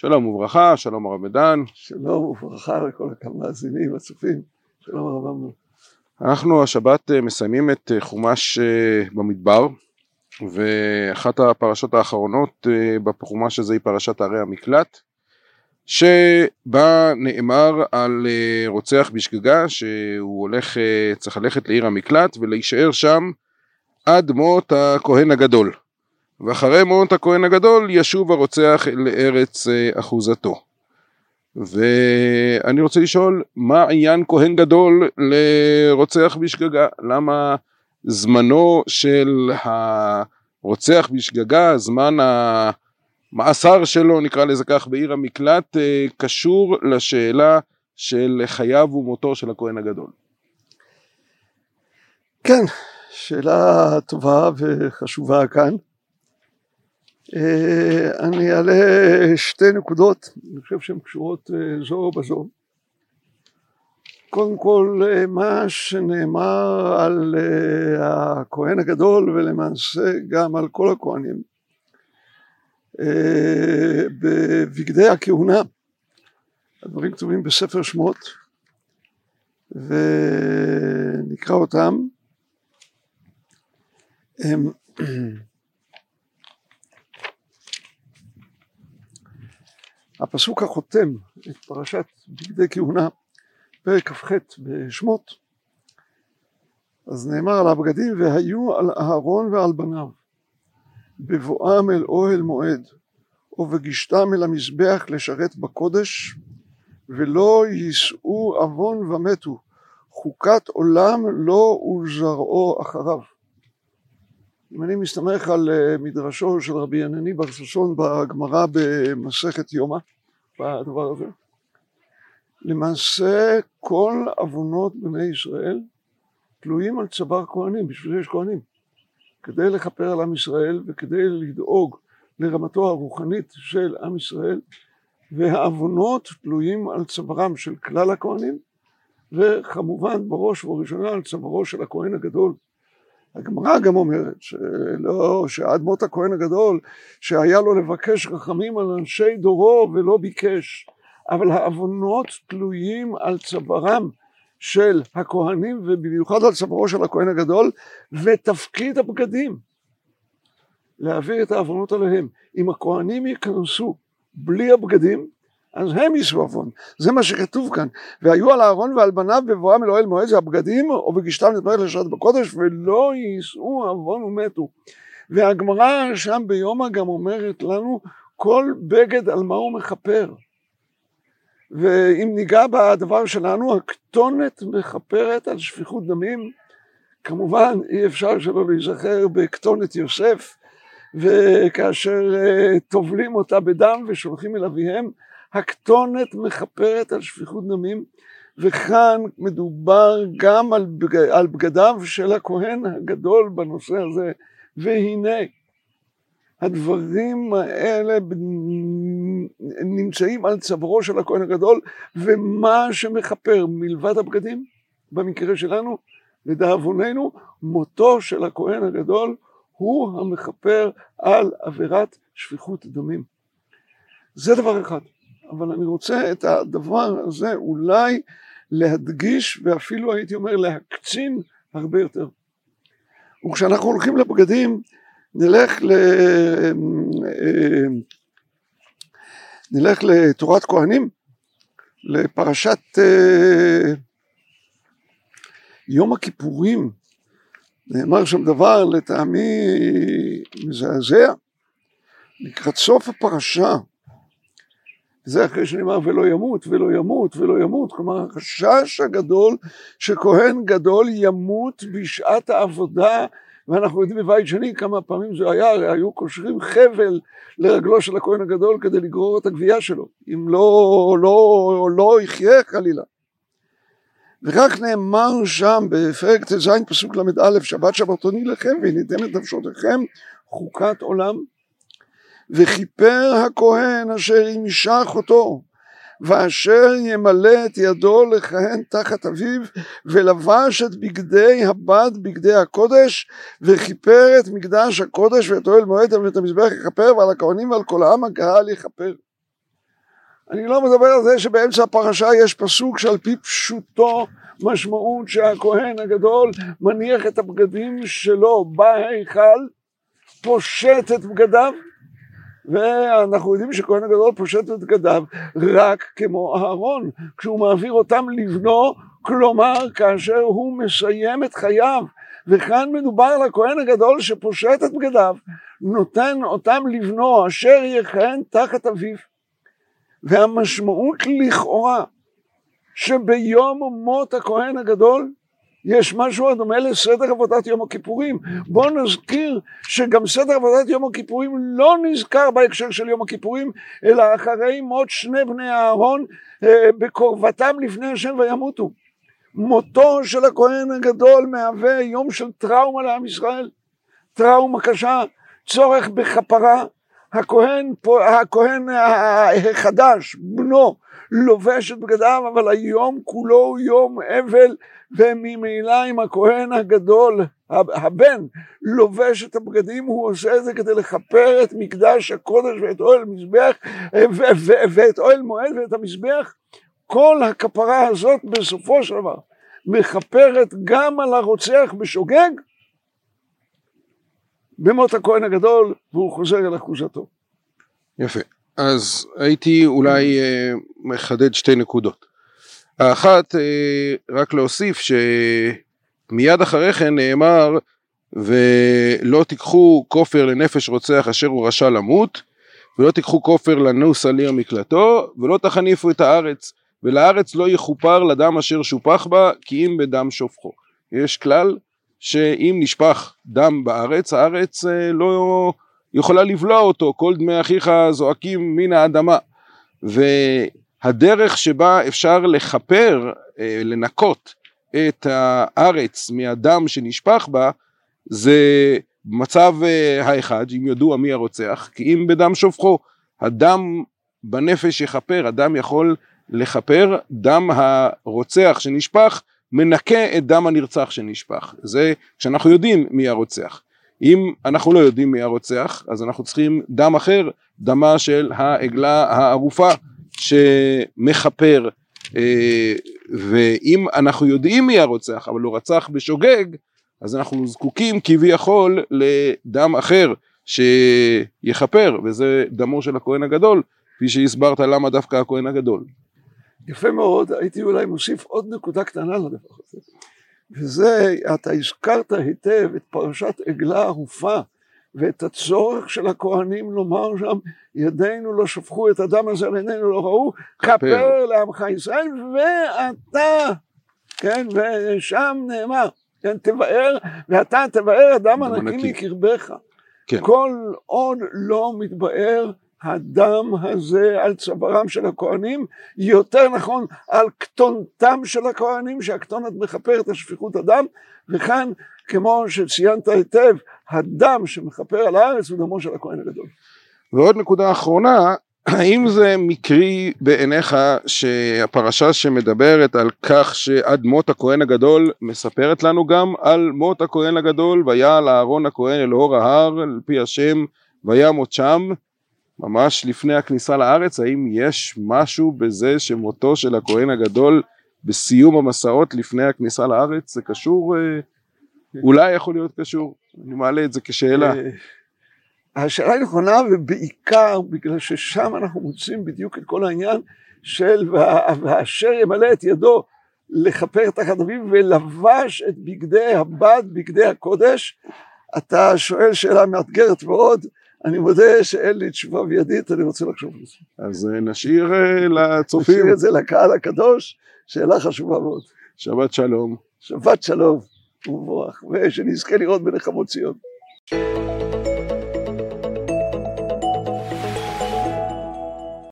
שלום וברכה, שלום הרב מדן. שלום וברכה לכל המאזינים, הצופים. שלום הרב אמנון. אנחנו השבת אה, מסיימים את אה, חומש אה, במדבר, ואחת הפרשות האחרונות בחומש הזה היא פרשת ערי המקלט, שבה נאמר על רוצח בשגגה שהוא הולך, צריך ללכת לעיר המקלט ולהישאר שם עד מות הכהן הגדול. ואחרי מות הכהן הגדול ישוב הרוצח לארץ אחוזתו. ואני רוצה לשאול, מה עניין כהן גדול לרוצח בשגגה? למה זמנו של הרוצח בשגגה, זמן המאסר שלו, נקרא לזה כך, בעיר המקלט, אה, קשור לשאלה של חייו ומותו של הכהן הגדול? כן, שאלה טובה וחשובה כאן. אה, אני אעלה שתי נקודות, אני חושב שהן קשורות אה, זו בזו. קודם כל, אה, מה שנאמר על הכהן הגדול ולמעשה גם על כל הכהנים בבגדי הכהונה, הדברים כתובים בספר שמות ונקרא אותם. הפסוק החותם את פרשת בגדי כהונה, פרק כ"ח בשמות, אז נאמר על הבגדים והיו על אהרון ועל בניו בבואם אל אוהל מועד ובגישתם אל המזבח לשרת בקודש ולא יישאו עוון ומתו חוקת עולם לא וזרעו אחריו אם אני מסתמך על אה, מדרשו של רבי ענני בר ששון בגמרא במסכת יומא, בדבר הזה, למעשה כל עוונות בני ישראל תלויים על צוואר כהנים, בשביל זה יש כהנים. כדי לכפר על עם ישראל וכדי לדאוג לרמתו הרוחנית של עם ישראל, והעוונות תלויים על צווארם של כלל הכהנים, וכמובן בראש ובראשונה על צווארו של הכהן הגדול הגמרא גם אומרת שלא, שעד מות הכהן הגדול שהיה לו לבקש רחמים על אנשי דורו ולא ביקש. אבל העוונות תלויים על צווארם של הכהנים ובמיוחד על צווארו של הכהן הגדול ותפקיד הבגדים להעביר את העוונות עליהם. אם הכהנים ייכנסו בלי הבגדים אז הם עוון, זה מה שכתוב כאן. והיו על אהרון ועל בניו בבואם אל אוהל מועד זה הבגדים, או בגישתם נתמרך לשרת בקודש, ולא יישאו עוון ומתו. והגמרא שם ביומא גם אומרת לנו, כל בגד על מה הוא מכפר. ואם ניגע בדבר שלנו, הכתונת מכפרת על שפיכות דמים. כמובן, אי אפשר שלא להיזכר בכתונת יוסף, וכאשר אה, טובלים אותה בדם ושולחים אל אביהם, הכתונת מכפרת על שפיכות דמים, וכאן מדובר גם על, בג... על בגדיו של הכהן הגדול בנושא הזה, והנה הדברים האלה נמצאים על צווארו של הכהן הגדול, ומה שמכפר מלבד הבגדים, במקרה שלנו, לדאבוננו, מותו של הכהן הגדול הוא המכפר על עבירת שפיכות דמים. זה דבר אחד. אבל אני רוצה את הדבר הזה אולי להדגיש ואפילו הייתי אומר להקצין הרבה יותר. וכשאנחנו הולכים לבגדים נלך ל... נלך לתורת כהנים, לפרשת אה, יום הכיפורים, נאמר שם דבר לטעמי מזעזע, לקראת סוף הפרשה זה אחרי שנאמר ולא ימות ולא ימות ולא ימות, כלומר החשש הגדול שכהן גדול ימות בשעת העבודה ואנחנו יודעים בבית שני כמה פעמים זה היה, הרי היו קושרים חבל לרגלו של הכהן הגדול כדי לגרור את הגבייה שלו, אם לא, לא, לא יחיה חלילה. וכך נאמר שם בפרק ט"ז פסוק ל"א שבת שבתוני לכם והניתם את נפשותיכם חוקת עולם וכיפר הכהן אשר ימשך אותו ואשר ימלא את ידו לכהן תחת אביו ולבש את בגדי הבד בגדי הקודש וכיפר את מקדש הקודש ואת אוהל מועד ואת המזבח יכפר ועל הכהנים ועל כל העם הקהל יכפר. אני לא מדבר על זה שבאמצע הפרשה יש פסוק שעל פי פשוטו משמעות שהכהן הגדול מניח את הבגדים שלו בהיכל, פושט את בגדיו, ואנחנו יודעים שכהן הגדול פושט את בגדיו רק כמו אהרון, כשהוא מעביר אותם לבנו, כלומר כאשר הוא מסיים את חייו, וכאן מדובר על הכהן הגדול שפושט את בגדיו, נותן אותם לבנו אשר יכהן תחת אביו. והמשמעות לכאורה שביום מות הכהן הגדול יש משהו הדומה לסדר עבודת יום הכיפורים. בואו נזכיר שגם סדר עבודת יום הכיפורים לא נזכר בהקשר של יום הכיפורים, אלא אחרי מות שני בני אהרון אה, בקרבתם לפני השם וימותו. מותו של הכהן הגדול מהווה יום של טראומה לעם ישראל, טראומה קשה, צורך בכפרה, הכהן, הכהן החדש, בנו, לובש את בגדיו, אבל היום כולו הוא יום אבל, וממילא אם הכהן הגדול, הבן, לובש את הבגדים, הוא עושה את זה כדי לכפר את מקדש הקודש ואת אוהל מזבח, ואת אוהל מועד ואת המזבח. כל הכפרה הזאת בסופו של דבר מכפרת גם על הרוצח בשוגג, במות הכהן הגדול, והוא חוזר אל אחוזתו. יפה. אז הייתי אולי אה, מחדד שתי נקודות. האחת, אה, רק להוסיף שמיד אחרי כן נאמר ולא תיקחו כופר לנפש רוצח אשר הוא רשע למות ולא תיקחו כופר לנוס על עיר מקלטו ולא תחניפו את הארץ ולארץ לא יכופר לדם אשר שופח בה כי אם בדם שופכו. יש כלל שאם נשפך דם בארץ, הארץ אה, לא יכולה לבלוע אותו, כל דמי אחיך זועקים מן האדמה. והדרך שבה אפשר לכפר, אה, לנקות את הארץ מהדם שנשפך בה, זה מצב אה, האחד, אם ידוע מי הרוצח, כי אם בדם שופכו, הדם בנפש יכפר, הדם יכול לכפר, דם הרוצח שנשפך מנקה את דם הנרצח שנשפך. זה כשאנחנו יודעים מי הרוצח. אם אנחנו לא יודעים מי הרוצח, אז אנחנו צריכים דם אחר, דמה של העגלה הערופה שמכפר. אה, ואם אנחנו יודעים מי הרוצח, אבל הוא רצח בשוגג, אז אנחנו זקוקים כביכול לדם אחר שיכפר, וזה דמו של הכהן הגדול, כפי שהסברת למה דווקא הכהן הגדול. יפה מאוד, הייתי אולי מוסיף עוד נקודה קטנה לדבר הזה. וזה, אתה הזכרת היטב את פרשת עגלה ערופה ואת הצורך של הכהנים לומר שם, ידינו לא שפכו את הדם הזה ועינינו לא ראו, כפר לעמך ישראל, ואתה, כן, ושם נאמר, כן, תבאר, ואתה תבאר אדם הנקי מקרבך. כן. כל עוד לא מתבאר הדם הזה על צווארם של הכהנים, יותר נכון על קטונתם של הכהנים, שהקטונת מכפר את השפיכות הדם, וכאן, כמו שציינת היטב, הדם שמכפר על הארץ הוא דמו של הכהן הגדול. ועוד נקודה אחרונה, האם זה מקרי בעיניך שהפרשה שמדברת על כך שעד מות הכהן הגדול מספרת לנו גם על מות הכהן הגדול ויעל אהרון הכהן אל אור ההר על פי השם וימות שם ממש לפני הכניסה לארץ, האם יש משהו בזה שמותו של הכהן הגדול בסיום המסעות לפני הכניסה לארץ, זה קשור, אה, אולי יכול להיות קשור, אני מעלה את זה כשאלה. אה, השאלה היא נכונה ובעיקר בגלל ששם אנחנו מוצאים בדיוק את כל העניין של ואשר ימלא את ידו לכפר תחת אביו ולבש את בגדי הבד, בגדי הקודש. אתה שואל שאלה מאתגרת מאוד, אני מודה שאין לי תשובה מיידית, אני רוצה לחשוב על זה. אז אה, נשאיר אה, לצופים. נשאיר את זה לקהל הקדוש, שאלה חשובה מאוד. שבת שלום. שבת שלום ומבורך, ושנזכה לראות בנחמות ציון.